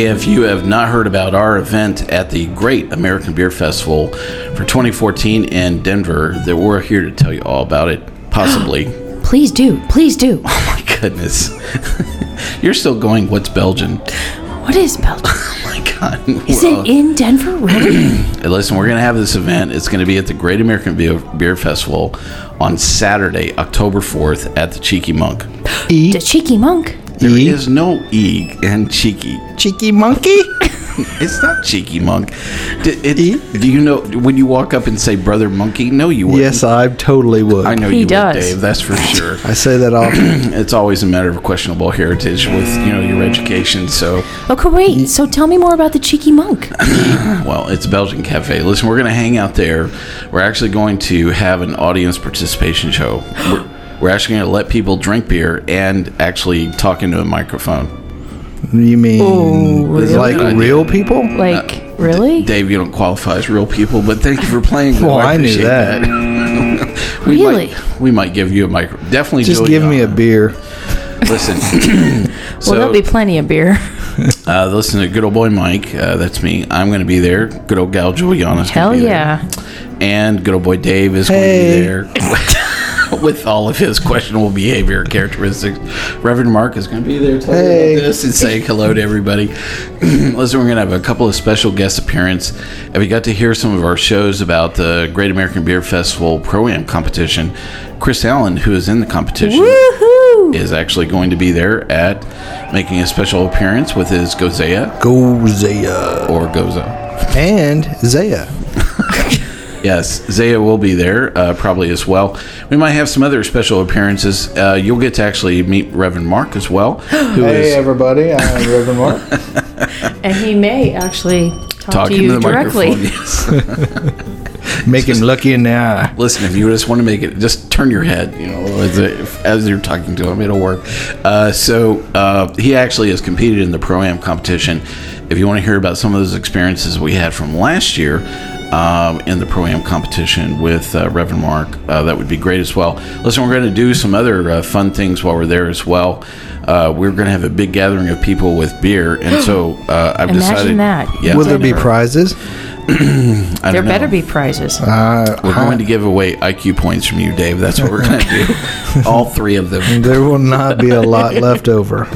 If you have not heard about our event at the Great American Beer Festival for 2014 in Denver, that we're here to tell you all about it. Possibly. Please do. Please do. oh my goodness. You're still going, what's Belgian? What is Belgium? Oh my God. Is Well, it in Denver? Really? Hey, Listen, we're going to have this event. It's going to be at the Great American Beer, Beer Festival on Saturday, October 4th at the Cheeky Monk. the Cheeky Monk. There is no E in Cheeky. Cheeky monkey? It's not Cheeky Monk. D- it- do you know when you walk up and say Brother Monkey? No, you wouldn't. Yes, I totally would. I know He you does. would, Dave. That's for sure. I say that often. it's always a matter of questionable heritage with you know your education. So, Okay, wait. So tell me more about the Cheeky Monk. well, it's Belgian Cafe. Listen, we're going to hang out there. We're actually going to have an audience participation show. We're, we're actually going to let people drink beer and actually talk into a microphone. You mean Oh, really? like Good real people? Like, really? Dave, you don't qualify as real people, but thank you for playing. Well, I knew appreciate that. we Really? Might, we might give you a micro. Definitely. Just give me a beer. Listen. well, there'll be plenty of beer. uh, listen to good old boy Mike. Uh, that's me. I'm going to be there. Good old gal Julieanna's Hell be yeah. there. And good old boy Dave is Hey. going to be there. With all of his questionable behavior characteristics, Reverend Mark is going to be there telling Hey. you about this and saying hello to everybody. Listen, we're going to have a couple of special guest appearance. Have you got to hear some of our shows about the Great American Beer Festival Pro Am competition? Chris Allen, who is in the competition, Woohoo! is actually going to be there at making a special appearance with his Gozea Go Zaya. or Goza. And Zaya. Yes, Zaya will be there uh, probably as well. We might have some other special appearances. Uh, you'll get to actually meet Reverend Mark as well, who is Hey everybody, I'm Reverend Mark. And he may actually talk talking to to you the directly. microphone. Yes. Make him lucky in the eye. Listen, if you just want to make it, just turn your head, you know, as, if, as you're talking to him, it'll work. Uh, so uh, he actually has competed in the pro am competition. If you want to hear about some of those experiences we had from last year um, in the pro am competition with uh, Reverend Mark, uh, that would be great as well. Listen, we're going to do some other uh, fun things while we're there as well. Uh, we're going to have a big gathering of people with beer, and so uh, I've decided. Imagine decided. that. Yeah, Will there be Denver. prizes? I There don't better know. be prizes. Uh, We're going to give away IQ points from you, Dave. That's what we're going to do. All three of them. there will not be a lot left over.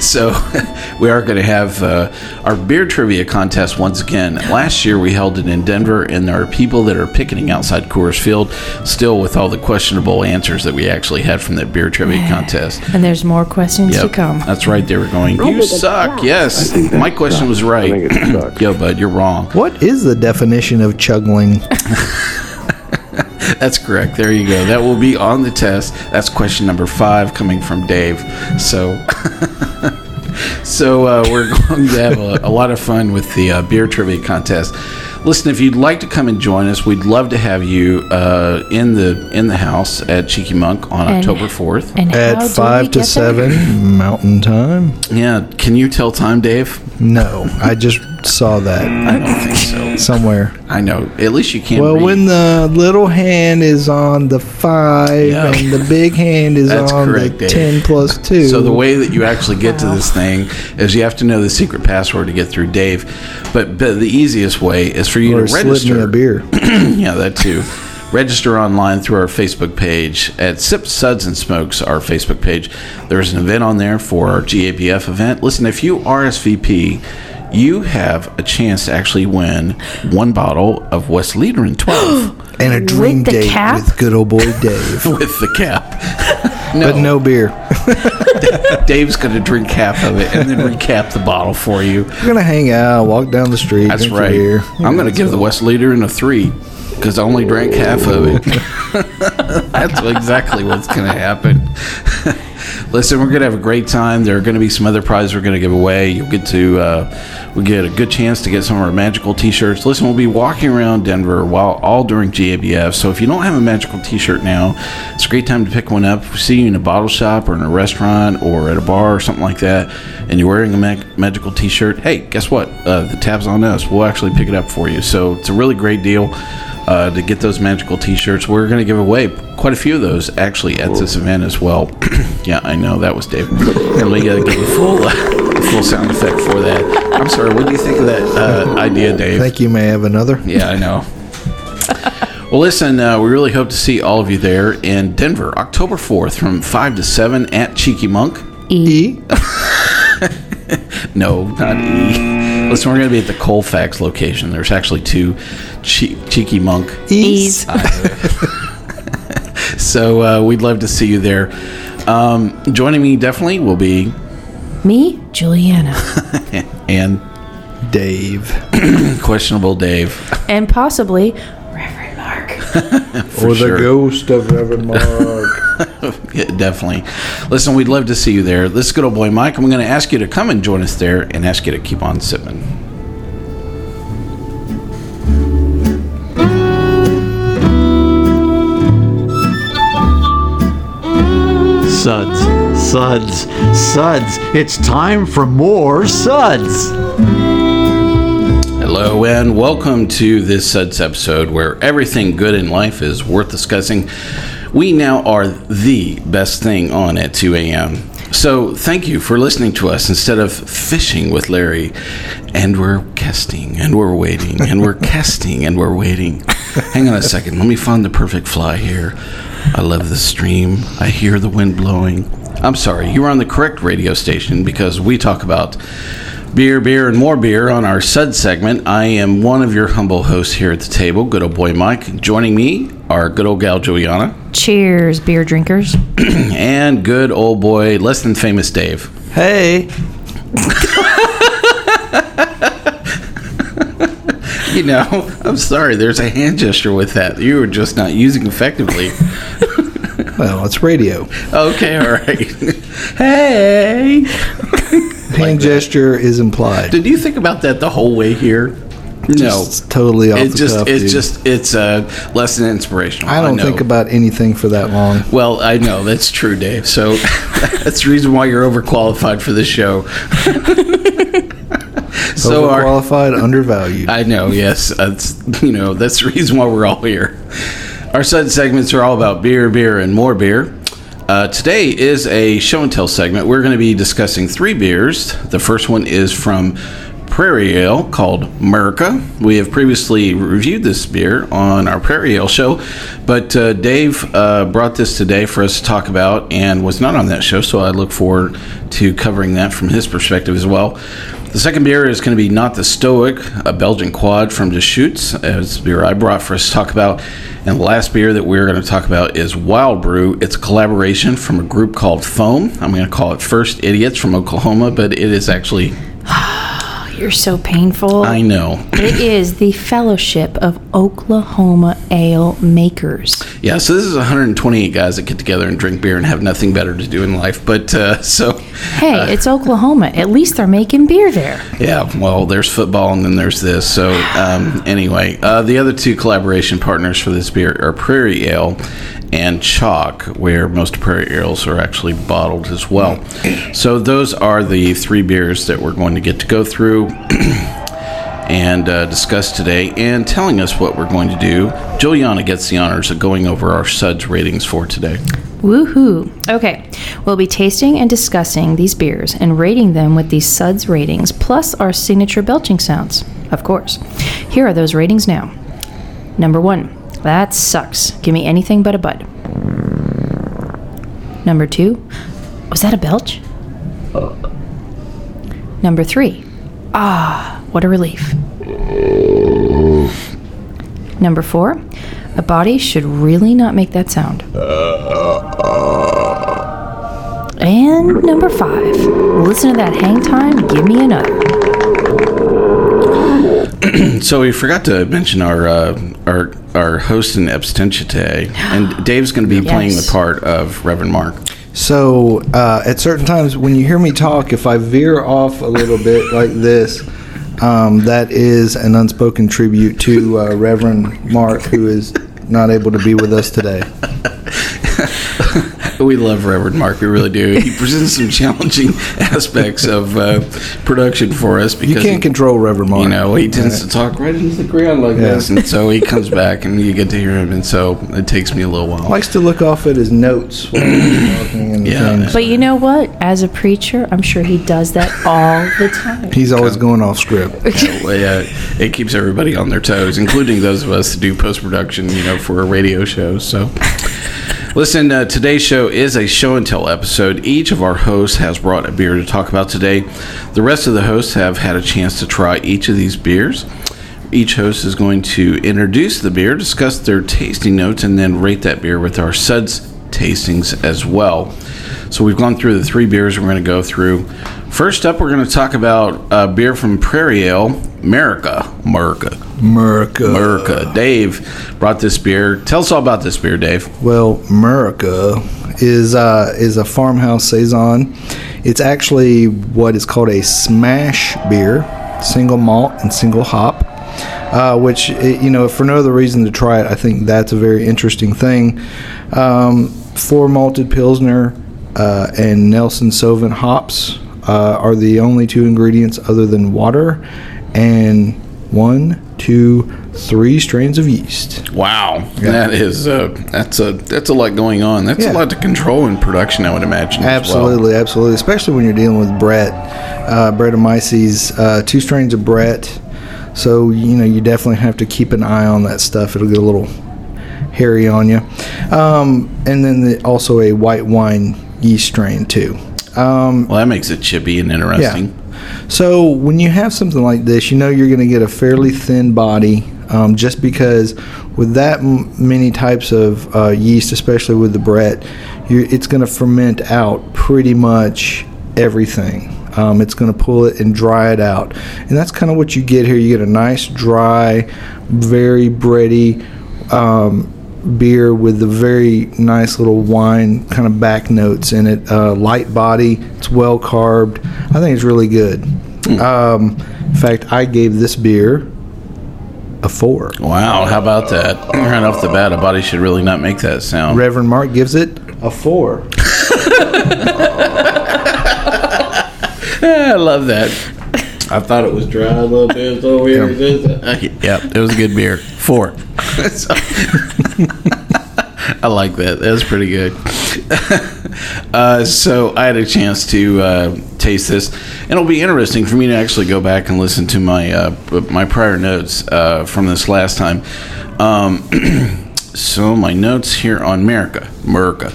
So we are going to have uh, our beer trivia contest once again. Last year we held it in Denver, and there are people that are picketing outside Coors Field still with all the questionable answers that we actually had from that beer trivia contest. And there's more questions to Yep, come. That's right. They were going, You suck. Yes. My question was right. I think it sucks. Yo, bud, you're wrong. What is the definition of chuggling? That's correct. There you go. That will be on the test. That's question number five coming from Dave. So, so uh, we're going to have a, a lot of fun with the uh, beer trivia contest. Listen, if you'd like to come and join us, we'd love to have you uh, in the in the house at Cheeky Monk on And- October fourth. At five to get there? seven Mountain Time? Yeah, can you tell time, Dave? No, I just saw that I don't think so. somewhere. I know. At least you can't. Well, read. when the little hand is on the five Yeah. and the big hand is That's on correct, the Dave. ten plus two. So the way that you actually get to this thing is you have to know the secret password to get through Dave. But, but the easiest way is for you or to register. a beer. yeah, that too. Register online through our Facebook page at Sip Suds and Smokes, our Facebook page. There's an event on there for our GABF event. Listen, if you RSVP, you have a chance to actually win one bottle of Westvleteren 12 And a dream the date cap? with good old boy Dave. with the cap. but no beer. Dave's going to drink half of it and then recap the bottle for you. We're gonna hang out, walk down the street, That's drink right. beer. I'm going to give the Westvleteren a three because I only drank half of it. That's exactly what's going to happen. Listen, we're gonna have a great time. There are gonna be some other prizes we're gonna give away. You'll get to uh, we get a good chance to get some of our magical T-shirts. Listen, we'll be walking around Denver while all during GABF. So if you don't have a magical T-shirt now, it's a great time to pick one up. We see you in a bottle shop or in a restaurant or at a bar or something like that, and you're wearing a mag- magical T-shirt, hey, guess what? Uh, the tab's on us. We'll actually pick it up for you. So it's a really great deal uh, to get those magical T-shirts. We're going to give away quite a few of those actually at this event as well. yeah, I know that was Dave. And we got to give a full uh, full sound effect for that. I'm sorry. What do you think of that uh, idea, Dave? I think you may have another. Yeah, I know. Well, listen, uh, we really hope to see all of you there in Denver, October 4th from 5 to 7 at Cheeky Monk. E. E. No, not E. Listen, we're going to be at the Colfax location. There's actually two che- Cheeky Monk. E's. So uh, we'd love to see you there. Um, joining me definitely will be Me, Julieanna. and Dave. questionable Dave. and possibly Reverend Mark. or sure. the ghost of Reverend Mark. Yeah, definitely. Listen, we'd love to see you there. This is good old boy Mike. I'm going to ask you to come and join us there and ask you to keep on sipping. Suds, suds, suds. It's time for more suds. Hello and welcome to this Suds episode where everything good in life is worth discussing. We now are the best thing on at 2 a.m. So thank you for listening to us instead of fishing with Larry. And we're casting and we're waiting and we're casting and we're waiting. Hang on a second. Let me find the perfect fly here. I love the stream. I hear the wind blowing. I'm sorry, you are on the correct radio station because we talk about beer, beer, and more beer on our Sud segment. I am one of your humble hosts here at the table, good old boy Mike. Joining me are good old gal Julieanna Cheers, beer drinkers. and good old boy, less than famous Dave. Hey. You know, I'm sorry, there's a hand gesture with that you were just not using effectively. Well, it's radio. Okay, all right. hey! Hand gesture is implied. Did you think about that the whole way here? No. it's totally off It the just cuff, it's dude. just it's uh, less than inspirational. I don't know. think about anything for that long. Well, I know that's true, Dave. So that's the reason why you're overqualified for this show. so our, Overqualified, undervalued. I know, yes, that's you know that's the reason why we're all here. Our side segments are all about beer, beer, and more beer. Uh, today is a show and tell segment. We're going to be discussing three beers. The first one is from Prairie Ale called America. We have previously reviewed this beer on our Prairie Ale show, but uh, Dave uh, brought this today for us to talk about and was not on that show, so I look forward to covering that from his perspective as well. The second beer is going to be Not the Stoic, a Belgian quad from Deschutes. It's beer I brought for us to talk about. And the last beer that we're going to talk about is Wild Brew. It's a collaboration from a group called Foam. I'm going to call it First Idiots from Oklahoma, but it is actually, You're so painful. I know. it is the Fellowship of Oklahoma Ale Makers. Yeah, so this is 128 guys that get together and drink beer and have nothing better to do in life. But uh, so, Hey, it's Oklahoma. At least they're making beer there. Yeah, well, there's football and then there's this. So, um, anyway, uh, the other two collaboration partners for this beer are Prairie Ale and Choc, where most Prairie Ales are actually bottled as well. So, those are the three beers that we're going to get to go through. And uh, discuss today, and telling us what we're going to do. Julieanna gets the honors of going over our suds ratings for today. Woohoo. Okay, we'll be tasting and discussing these beers and rating them with these suds ratings, plus our signature belching sounds, of course. Here are those ratings now. Number one, that sucks. Give me anything but a bud. Number two, was that a belch? Number three, ah, what a relief. Number four, a body should really not make that sound. And number five, listen to that hang time, give me another. So we forgot to mention our uh, our our host in absentia today, and Dave's going to be playing the part of Reverend Mark. So uh, at certain times, when you hear me talk, if I veer off a little bit like this, um, that is an unspoken tribute to uh, Reverend Mark, who is not able to be with us today. We love Reverend Mark. We really do. He presents some challenging aspects of uh, production for us because You can't control Reverend Mark. You know, he tends to talk right into the ground like Yeah. this, and so he comes back, and you get to hear him, and so it takes me a little while. likes to look off at his notes while he's talking and Yeah. things. But you know what? As a preacher, I'm sure he does that all the time. He's always going off script. Well, yeah, it keeps everybody on their toes, including those of us that do post production, you know, for a radio show. So, listen, uh, today's show is a show and tell episode. Each of our hosts has brought a beer to talk about today. The rest of the hosts have had a chance to try each of these beers. Each host is going to introduce the beer, discuss their tasting notes, and then rate that beer with our suds tastings as well. So we've gone through the three beers we're going to go through. First up, we're going to talk about a beer from Prairie Ale, America. America. America. America. Dave brought this beer. Tell us all about this beer, Dave. Well, America is uh, is a farmhouse saison. It's actually what is called a smash beer, single malt and single hop. Uh, which you know, for no other reason to try it, I think that's a very interesting thing. Um, four malted pilsner uh, and Nelson Sauvin hops uh, are the only two ingredients other than water, and one, two, three strains of yeast. Wow, that is uh, that's a that's a lot going on. That's Yeah. a lot to control in production, I would imagine. as well. Absolutely, absolutely. Especially when you're dealing with Brett, uh, Brettanomyces, uh, two strains of Brett. So you know you definitely have to keep an eye on that stuff. It'll get a little hairy on you. Um, and then the, also a white wine yeast strain too. Um, Well, that makes it chippy and interesting. so when you have something like this, you know you're going to get a fairly thin body, um, just because with that m- many types of uh, yeast, especially with the Brett, it's going to ferment out pretty much everything. Um, it's going to pull it and dry it out, and that's kind of what you get here. You get a nice, dry, very bready. Um, beer with the very nice little wine kind of back notes in it. Uh, light body, it's well carbed. I think it's really good. Um, in fact, I gave this beer a four. Wow, how about that? Right off the bat, a body should really not make that sound. Reverend Mark gives it a four. I love that. I thought it was dry a little bit. So weird. Yep, it was a good beer. Four. I like that. That was pretty good. uh, so I had a chance to uh, taste this, and it'll be interesting for me to actually go back and listen to my uh, my prior notes uh, from this last time. Um, so my notes here on America, America.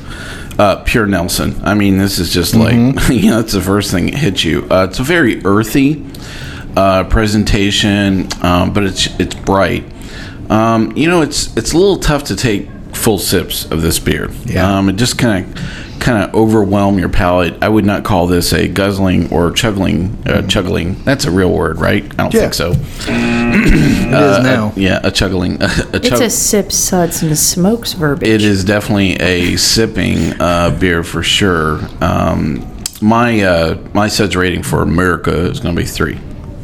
Uh, pure Nelson. I mean, this is just like you know, that's the first thing that hits you. Uh, it's a very earthy uh, presentation, um, but it's it's bright. Um, you know, it's it's a little tough to take full sips of this beer. Yeah. Um, it just kind of kind of overwhelm your palate. I would not call this a guzzling or chuggling. Uh, chuggling. That's a real word, right? I don't Yeah. think so. It is now. Yeah, a chuggling. A, It's chug- a sip, suds, and smokes verbiage. it is definitely a sipping uh, beer for sure. Um, my uh, my suds rating for America is going to be three.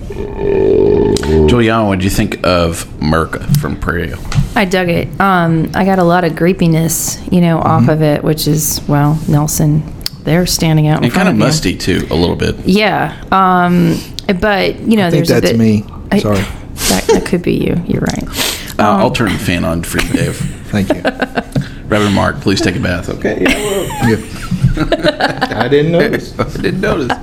Julieanna, what do you think of America from Prairie? Ale? I dug it. Um, I got a lot of creepiness, you know, Mm-hmm. off of it, which is well, Nelson. They're standing out in And front kind of of you. musty too, a little bit. Yeah. Um, but you know, I think there's that's a bit, me. I- Sorry. that, that could be you. You're right. Uh, I'll turn the fan on for you, Dave. Thank you. Reverend Mark, please take a bath. Okay. I didn't notice. I didn't notice.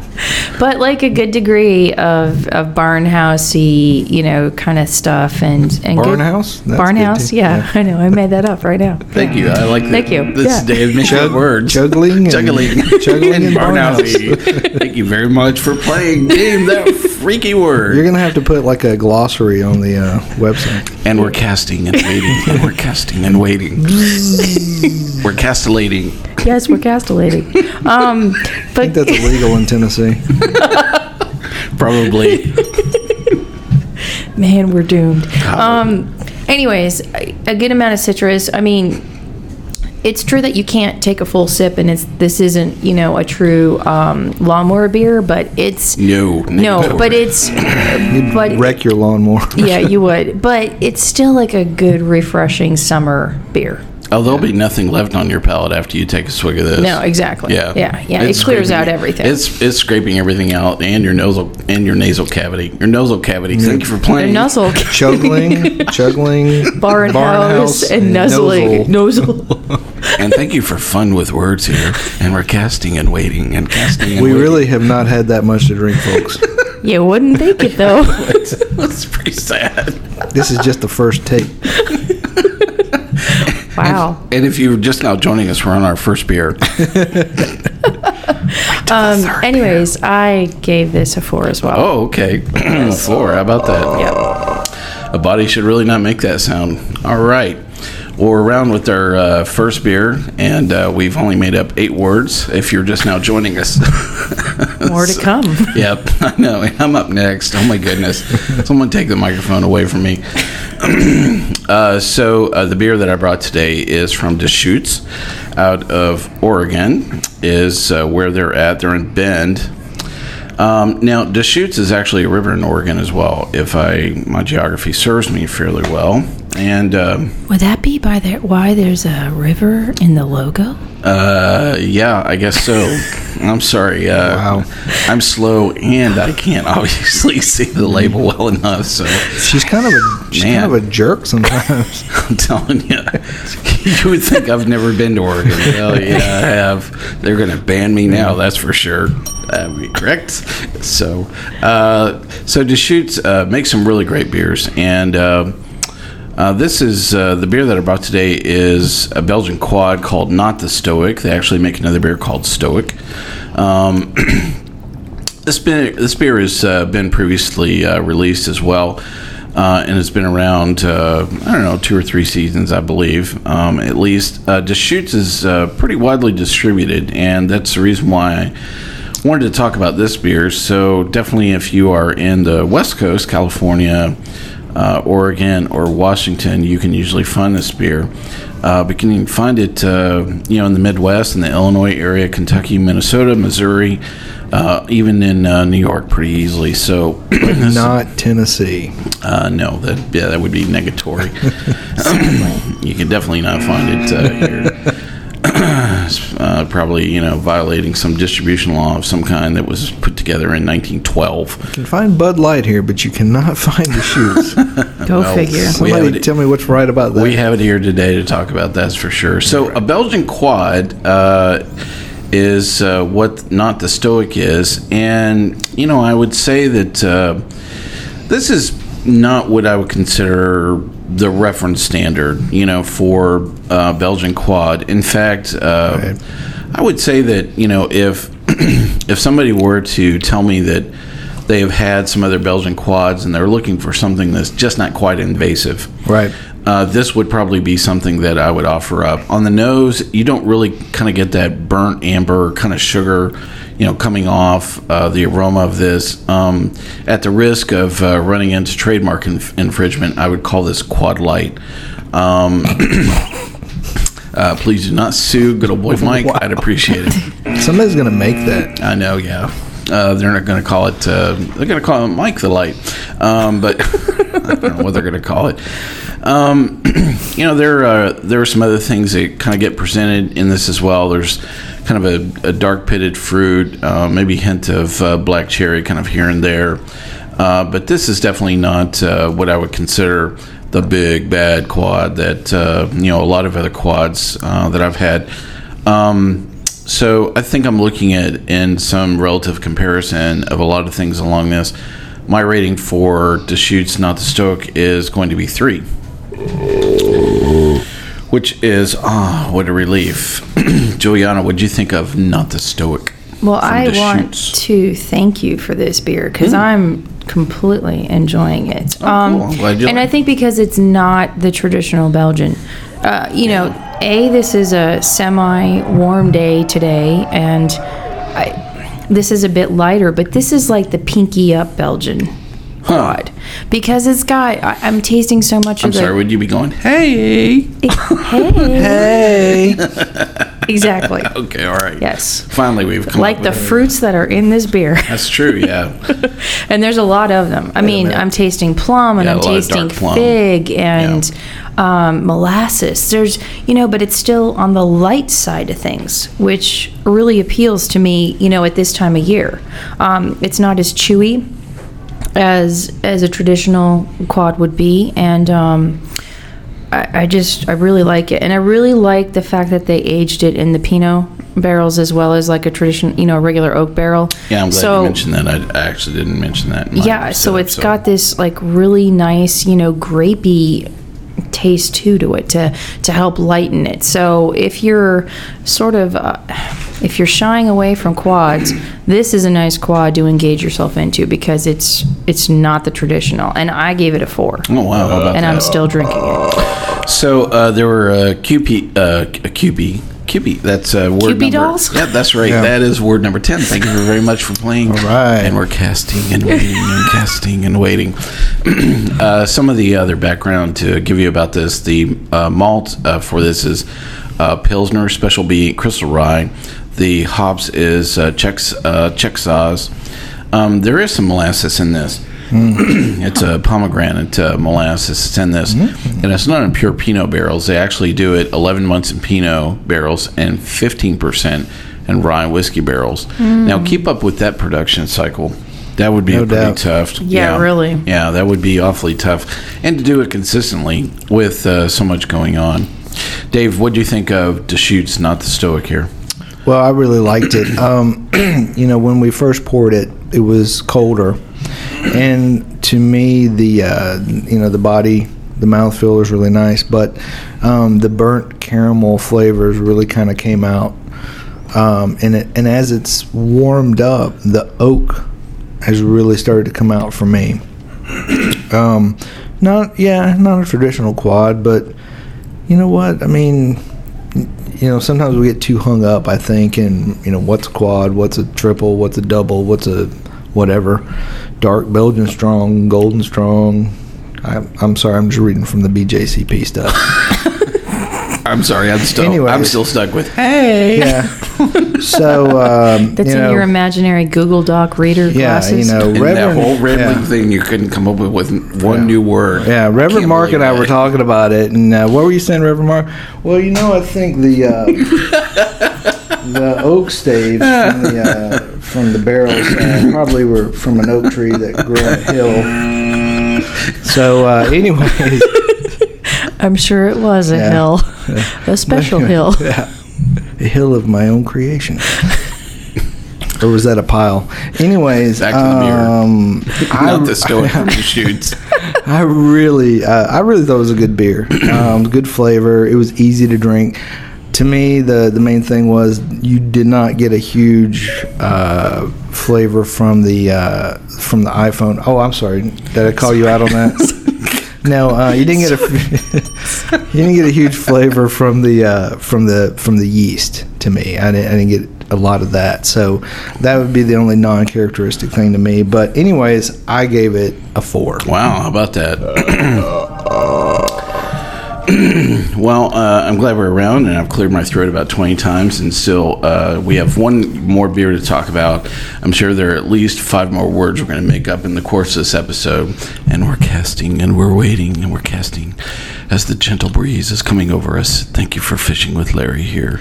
But like a good degree of of barnhousey, you know, kind of stuff, and and good- Barnhouse? That's Barnhouse, good too. yeah, Yeah. I know. I made that up right now. Thank you. I like Thank you. This Yeah. Dave making Chug- words. juggling and- Juggling. juggling and barnhousey. Thank you very much for playing game that freaky word. You're gonna have to put like a glossary on the uh, website. And we're casting and waiting. And we're casting and waiting. we're castellating. Yes, we're castellating. Um, I but think that's illegal in Tennessee. Probably. man, we're doomed. Um, anyways, a a good amount of citrus. I mean, it's true that you can't take a full sip, and it's this isn't you know a true um, lawnmower beer, but it's No, no, but it's but Wreck your lawnmower. yeah, you would, but it's still like a good, refreshing summer beer. Oh, there'll be nothing left on your palate after you take a swig of this. No, exactly. Yeah, yeah, yeah. It's it clears scraping- out everything. It's it's scraping everything out, and your nasal and your nasal cavity. Your nasal cavity. Thank you for the playing. nuzzle, Chuggling, juggling, bar and house, and nuzzling, nozzle. nozzle. And thank you for fun with words here. And we're casting and waiting and casting. And We waiting. really have not had that much to drink, folks. you wouldn't think it though. That's pretty sad. This is just the first take. Wow. And if you're just now joining us, we're on our first beer. Um, anyways, I gave this a four as well. Oh, okay. Four. How about that? Yep. A body should really not make that sound. All right. Well, we're around with our uh, first beer, and uh, we've only made up eight words. If you're just now joining us, More to come. yep, I know. I'm up next. Oh my goodness! Someone take the microphone away from me. uh, so uh, the beer that I brought today is from Deschutes, out of Oregon. Is uh, where they're at. They're in Bend. Um, now Deschutes is actually a river in Oregon as well. If I my geography serves me fairly well, and um, Would that be by there? Why there's a river in the logo? Uh, yeah, I guess so. I'm sorry. Uh, Wow. I'm slow and I can't obviously see the label well enough. So She's kind of a she's Man. kind of a jerk sometimes. I'm telling you, you would think I've never been to Oregon. Well, yeah, I have. They're to ban me now. That's for sure. That would be correct. So, uh, so Deschutes uh, makes some really great beers, and uh, uh, this is uh, the beer that I brought today is a Belgian quad called Not the Stoic. They actually make another beer called Stoic. Um, this beer, this beer has uh, been previously uh, released as well, uh, and it's been around I don't know two or three seasons, I believe, um, at least. Deschutes is pretty widely distributed, and that's the reason why I wanted to talk about this beer. So definitely, if you are in the West Coast, California. Uh, Oregon or Washington, you can usually find this beer. Uh, but you can find it, uh, you know, in the Midwest, in the Illinois area, Kentucky, Minnesota, Missouri, uh, even in uh, New York, pretty easily. So, Not Tennessee. uh, no, that yeah, that would be negatory. you can definitely not find it uh, here. uh, probably, you know, violating some distribution law of some kind that was put together in 1912. You can find Bud Light here, but you cannot find Deschutes. Go Well, figure. Somebody it- tell me what's right about that. We have it here today to talk about that's for sure. So a Belgian quad uh, is uh, what not the Stoic is, and you know I would say that uh, this is not what I would consider the reference standard. You know for uh, Belgian quad. In fact, uh, Right. I would say that you know if if somebody were to tell me that they have had some other Belgian quads and they're looking for something that's just not quite invasive, right. Uh, this would probably be something that I would offer up. On the nose, you don't really kind of get that burnt amber kind of sugar, you know, coming off uh, the aroma of this. Um, at the risk of uh, running into trademark inf- infringement, I would call this Quad Light. Um, uh, please do not sue good old boy Mike. I'd appreciate it. Somebody's gonna make that. I know, yeah. Uh, they're not going to call it. Uh, they're going to call it Mike the Light, um, but I don't know what they're going to call it. Um, you know, there uh, there are some other things that kind of get presented in this as well. There's kind of a, a dark pitted fruit, uh, maybe hint of uh, black cherry, kind of here and there. Uh, but this is definitely not uh, what I would consider the big bad quad that uh, you know a lot of other quads that I've had. Um, so I think I'm looking at in some relative comparison of a lot of things along this. My rating for Deschutes, not the Stoic, is going to be three, which is ah, what a relief. Julieanna, what do you think of not the Stoic? Well, I want to thank you for this beer because I'm completely enjoying it. Oh, cool. Glad you and like I think because it's not the traditional Belgian. Uh, you know, a this is a semi-warm day today, and I, this is a bit lighter, but this is like the pinky up Belgian. Quad because it's got. I, I'm tasting so much I'm of the. sorry, would you be going, hey? hey, Hey, exactly. Okay, all right. Yes. Finally, we've come Like the fruits that are in this beer. That's true, yeah. and there's a lot of them. I mean, I'm tasting plum and Yeah, I'm a lot of tasting fig and um, molasses. There's, you know, but it's still on the light side of things, which really appeals to me, you know, at this time of year. Um, it's not as chewy as as a traditional quad would be, and um, I, I just I really like it, and I really like the fact that they aged it in the Pinot barrels as well as like a tradition, you know, a regular oak barrel. Yeah, I'm glad so, you mentioned that. I, I actually didn't mention that. yeah, so it's got this like really nice, you know, grapey taste too to it to to help lighten it. So if you're sort of uh, if you're shying away from quads, this is a nice quad to engage yourself into because it's it's not the traditional. And I gave it a four, Oh, wow. How about and that? I'm still drinking it. So uh, there were uh, QP, uh, a QP, QP. That's uh, word Cupid number. dolls? Yeah, that's right. Yeah. That is word number ten. Thank you very much for playing. All right. And we're casting and waiting and casting and waiting. uh, some of the other background to give you about this: the uh, malt uh, for this is uh, Pilsner Special B Crystal Rye. The hops is uh, Czech uh, Czech. Um, there is some molasses in this. it's a pomegranate uh, molasses. It's in this, and it's not in pure Pinot barrels. They actually do it 11 months in Pinot barrels and 15 percent in rye whiskey barrels. Now, keep up with that production cycle. That would be No pretty doubt. tough. Yeah, really. Yeah, that would be awfully tough, and to do it consistently with uh, so much going on. Dave, what do you think of Deschutes, not the Stoic here? Well, I really liked it. Um, you know, when we first poured it, it was colder, and to me, the uh, you know the body, the mouthfeel is really nice, but um, the burnt caramel flavors really kind of came out. Um, and it, and as it's warmed up, the oak has really started to come out for me. Um, not yeah, not a traditional quad, but you know what? I mean, you know, sometimes we get too hung up, I think, in, you know, what's a quad, what's a triple, what's a double, what's a whatever. Dark Belgian strong, golden strong. I, I'm sorry, I'm just reading from the BJCP stuff. I'm sorry, I'm still Anyways. I'm still stuck with hey. yeah. So, um, That's you in know, your imaginary Google Doc reader yeah, glasses. you know, And that Reverend, whole rambling yeah. thing, you couldn't come up with, with one new word. Yeah, Reverend Mark and I believe were talking about it, and uh, what were you saying, Reverend Mark? Well, you know, I think the uh, the oak staves from the uh, from the barrels probably were from an oak tree that grew on a hill. So, uh, anyways, I'm sure it was a Yeah. hill, a special hill. yeah, a hill of my own creation. Or was that a pile? Anyways, Back to the beer. um, I, Not the Stoic from Deschutes. I really, uh, I really thought it was a good beer. Um, good flavor. It was easy to drink. To me, the the main thing was you did not get a huge uh, flavor from the uh, from the iPhone. Oh, I'm sorry. Did I call you out on that? no, uh, you didn't get a you didn't get a huge flavor from the uh, from the from the yeast. To me, I didn't, I didn't get a lot of that. So that would be the only non-characteristic thing to me. But anyways, I gave it a four. Wow, how about that? well, uh, I'm glad we're around, and I've cleared my throat about 20 times, and still uh, we have one more beer to talk about. I'm sure there are at least five more words we're going to make up in the course of this episode, and we're casting, and we're waiting, and we're casting as the gentle breeze is coming over us. Thank you for fishing with Larry here.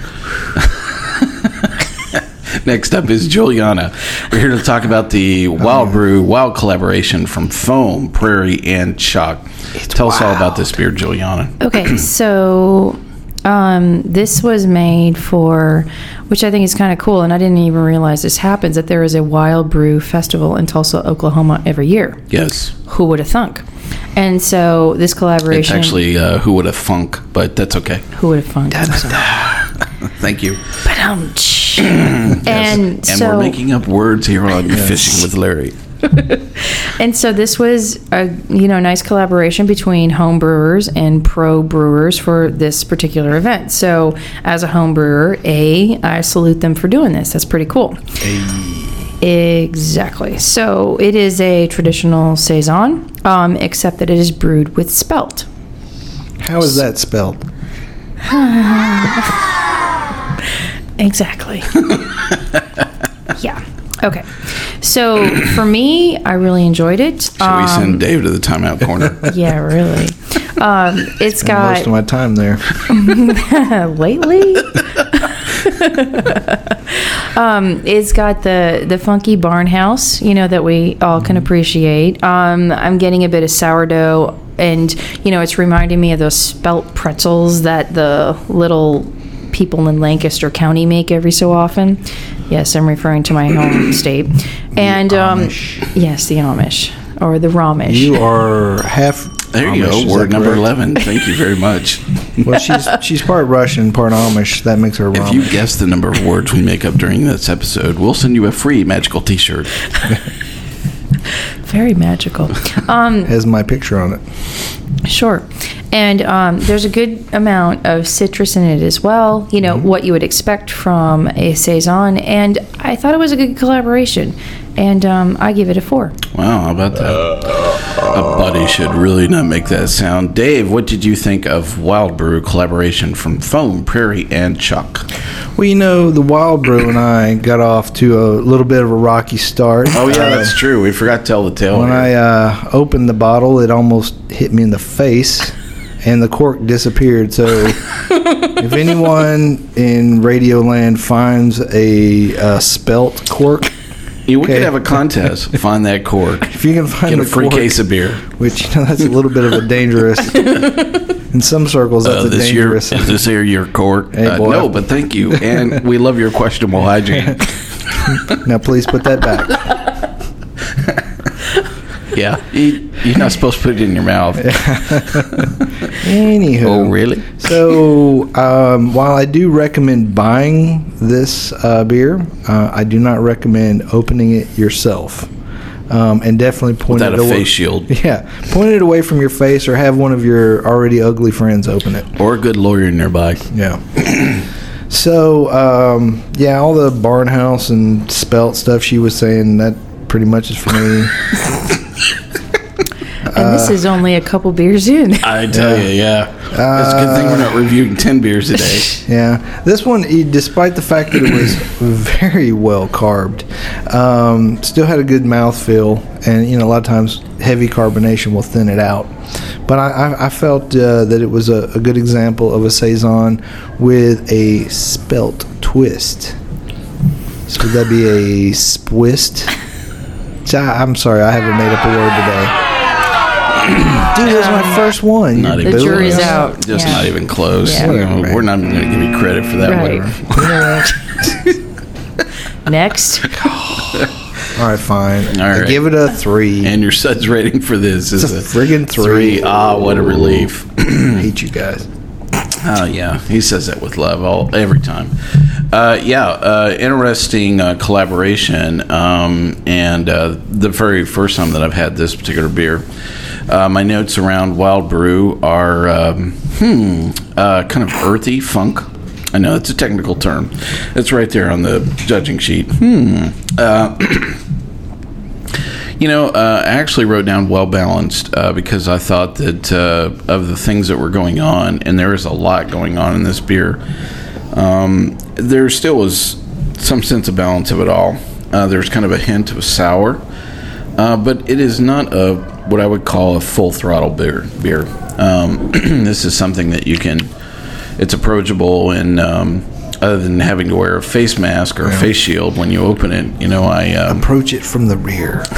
Next up is Julieanna. We're here to talk about the Wild Brew Wild collaboration from Foam, Prairie, and Choc. Tell us all about this beer, Julieanna. Okay, so um, this was made for, which I think is kind of cool, and I didn't even realize this happens that there is a wild brew festival in Tulsa, Oklahoma every year. Yes. Who would have thunk? And so this It's collaboration. actually uh, Who Would Have Funk, but that's okay. who would have thunk? Thank you. But um, and And so we're making up words here on Fishing with Larry. And so this was a you know nice collaboration between home brewers and pro brewers for this particular event. So as a home brewer, a I salute them for doing this. That's pretty cool. Exactly. So it is a traditional saison, um, except that it is brewed with spelt. How is that spelled? Exactly. yeah. Okay. So for me, I really enjoyed it. Should we Um, send Dave to the timeout corner? yeah, really. Um, it's got most of my time there. lately. um, it's got the the funky barn house, you know, that we all can appreciate. Um, I'm getting a bit of sourdough, and you know, it's reminding me of those spelt pretzels that the little people in Lancaster County make every so often. Yes, I'm referring to my home state. And um, yes, the Amish or the Romish. You are half. There you Amish, go. is Word number correct? 11. Thank you very much. Well, she's she's part Russian, part Amish. That makes her If Amish. you guess the number of words we make up during this episode, we'll send you a free magical t shirt. Very magical. Um, has my picture on it. Sure. And um, there's a good amount of citrus in it as well. You know, what you would expect from a Saison. And I thought it was a good collaboration. And um, I give it a four. Wow, how about that? A buddy should really not make that sound. Dave, what did you think of Wild Brew collaboration from Foam, Prairie, and Choc? Well, you know, the Wild Brew and I got off to a little bit of a rocky start. Oh, yeah, Uh, that's true. We forgot to tell the tale. When here. I uh, opened the bottle, it almost hit me in the face, and the cork disappeared. So, if anyone in Radioland finds a uh, spelt cork, Yeah, we could have a contest. Find that cork. if you can find Get a free cork, case of beer. which you know that's a little bit of a dangerous. in some circles, that's Uh, a this year, dangerous. is this year your cork? Hey, uh, no, but thank you, and we love your questionable hygiene. now, please put that back. Yeah, you, you're not supposed to put it in your mouth. Anywho, Oh, really? So, um, while I do recommend buying this uh, beer, uh, I do not recommend opening it yourself. Um, and definitely point Without it a away. face shield Yeah, point it away from your face, or have one of your already ugly friends open it. or a good lawyer nearby. Yeah. so, um, yeah, all the barnhouse and spelt stuff she was saying that pretty much is for me. And this is only a couple beers in. I tell you, yeah. it's a good thing we're not reviewing ten beers a day. Yeah, this one, e- despite the fact that it was very well carbed, um, still had a good mouthfeel, and you know a lot of times heavy carbonation will thin it out. But I, I, I felt uh, that it was a, a good example of a saison with a spelt twist. So would that be a spwist? So I'm sorry, I haven't made up a word today. Dude, that's my first one. Not you even The jury's close. out. Just Yeah. not even close. Yeah. You know, we're not even going to give you credit for that Right. one. Next. All right, fine. All I give it a three. And your suds rating for this is It's a friggin' three. Ah, what a relief. I hate you guys. Oh yeah, he says that with love all every time. Uh, yeah, uh, interesting uh, collaboration, um, and uh, the very first time that I've had this particular beer. Uh, my notes around Wild Brew are um, hmm, uh, kind of earthy funk. I know it's a technical term. It's right there on the judging sheet. Hmm. Uh, You know, uh, I actually wrote down well balanced uh, because I thought that uh, of the things that were going on, and there is a lot going on in this beer. Um, there still was some sense of balance of it all. Uh, there's kind of a hint of sour, uh, but it is not a what I would call a full throttle beer. Beer. Um, this is something that you can. It's approachable and. Um, other than having to wear a face mask or a face shield when you open it, you know, I um, Approach it from the rear.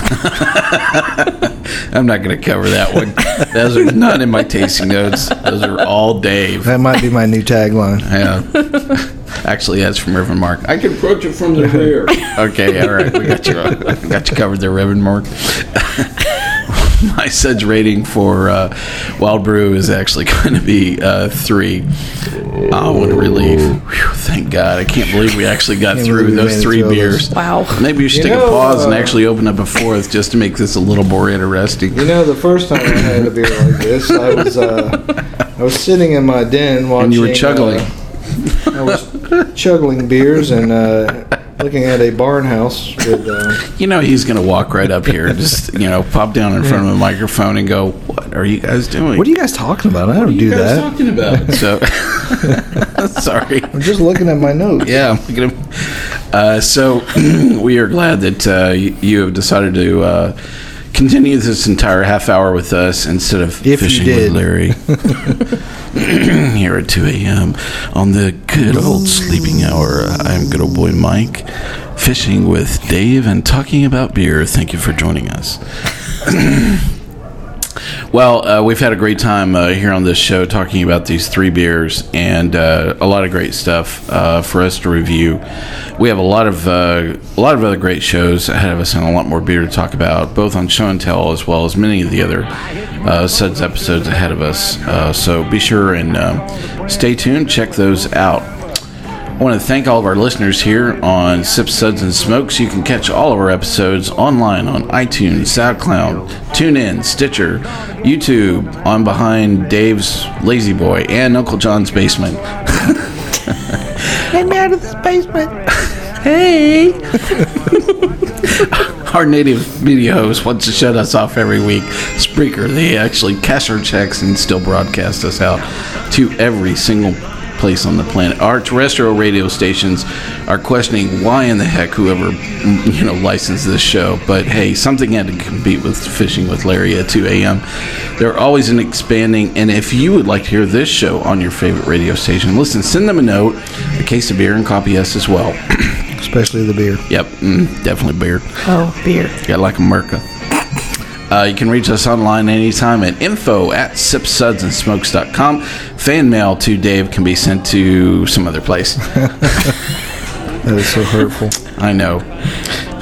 I'm not going to cover that one. Those are not in my tasting notes. Those are all Dave. That might be my new tagline. Yeah. Actually, that's from Reverend Mark. I can approach it from the rear. okay, all right. We got you. uh, we got you covered there, Reverend Mark. My suds rating for uh, Wild Brew is actually going to be uh, three. Oh, what a relief! Whew, thank God! I can't believe we actually got through believe we made those three beers. Wow. Maybe you should You take know, a pause and uh, actually open up a fourth just to make this a little more interesting. You know, the first time I had a beer like this, I was uh, I was sitting in my den watching. And you were chuggling. uh, I was chuggling beers, and uh, looking at a barn house with. Uh, You know he's going to walk right up here, and just you know, pop down in front of a microphone and go, "What are you guys doing? what are you guys talking about? I don't do you guys that. talking about?" So, sorry. I'm just looking at my notes. Yeah, I'm looking at- uh, so we are glad that uh, you, you have decided to uh, continue this entire half hour with us instead of If fishing with Larry here at 2 a.m. on the good old sleeping hour. I'm good old boy Mike, fishing with Dave and talking about beer. Thank you for joining us. Well, uh, we've had a great time uh, here on this show talking about these three beers and uh, a lot of great stuff uh, for us to review. We have a lot of uh, a lot of other great shows ahead of us and a lot more beer to talk about, both on show and tell as well as many of the other uh, Suds episodes ahead of us. Uh, so be sure and stay tuned. Check those out. I want to thank all of our listeners here on Sips, Suds, and Smokes. You can catch all of our episodes online on iTunes, SoundCloud, TuneIn, Stitcher, YouTube, on Behind Dave's Lazy Boy, and Uncle John's Basement. Get me out of this basement. Hey! our native media host wants to shut us off every week. Spreaker, they actually cash our checks and still broadcast us out to every single place on the planet. Our terrestrial radio stations are questioning why in the heck whoever you know licensed this show. But hey, something had to compete with fishing with Larry at 2 a.m. They're always in expanding, and if you would like to hear this show on your favorite radio station, listen, send them a note, a case of beer, and copy us as well. Especially the beer. Yep, mm, definitely beer. Oh, beer. Yeah, like America. Uh, you can reach us online anytime at info at sipssudsandsmokes.com. Fan mail to Dave can be sent to some other place. That is so hurtful. I know.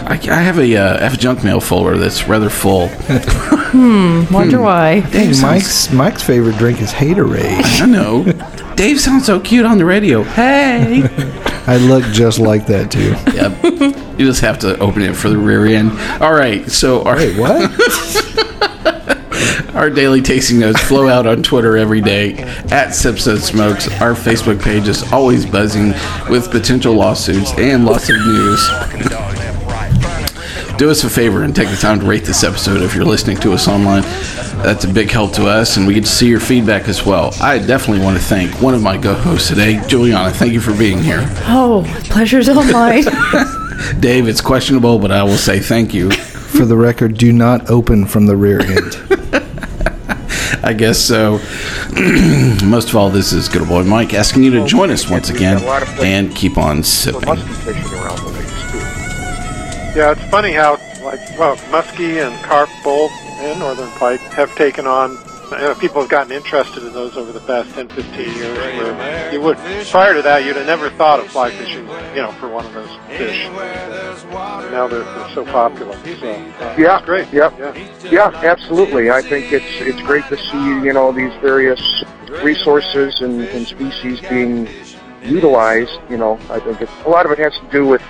I, I have a uh, I have a junk mail folder that's rather full. Wonder why. Hey, Mike's Mike's favorite drink is Haterade. I know. Dave sounds so cute on the radio. Hey. I look just like that too. yep. You just have to open it for the rear end. All right. So our Wait, what? Our daily tasting notes flow out on Twitter every day at Sips and Smokes. Our Facebook page is always buzzing with potential lawsuits and lots of news. Do us a favor and take the time to rate this episode if you're listening to us online. That's a big help to us, and we get to see your feedback as well. I definitely want to thank one of my co-hosts today, Julieanna. Thank you for being here. Oh, pleasure's all mine. Dave, it's questionable, but I will say thank you. For the record, do not open from the rear end. I guess so. Most of all, this is good old boy Mike asking you to join us once again and keep on sipping. musky fishing around the lakes too. Yeah, it's funny how, like, well, muskie and carp both and northern pike have taken on. Know, people have gotten interested in those over the past 10, 15 years. Where you would, prior to that, you'd have never thought of fly fishing, you know, for one of those fish. Now they're, they're so popular. So, uh, Yeah, it's great. Yep. Yeah. Yeah, absolutely. I think it's it's great to see you know these various resources and, and species being utilized. You know, I think it's, a lot of it has to do with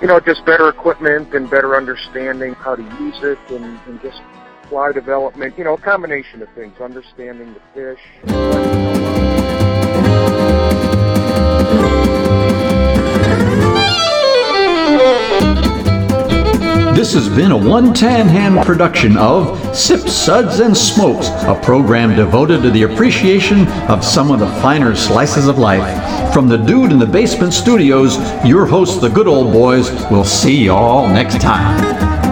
you know just better equipment and better understanding how to use it and, and just fly development. You know, a combination of things, understanding the fish. This has been a one tan hand production of Sip Suds and Smokes, a program devoted to the appreciation of some of the finer slices of life. From the Dude in the Basement Studios, your hosts, the good old boys, will see you all next time.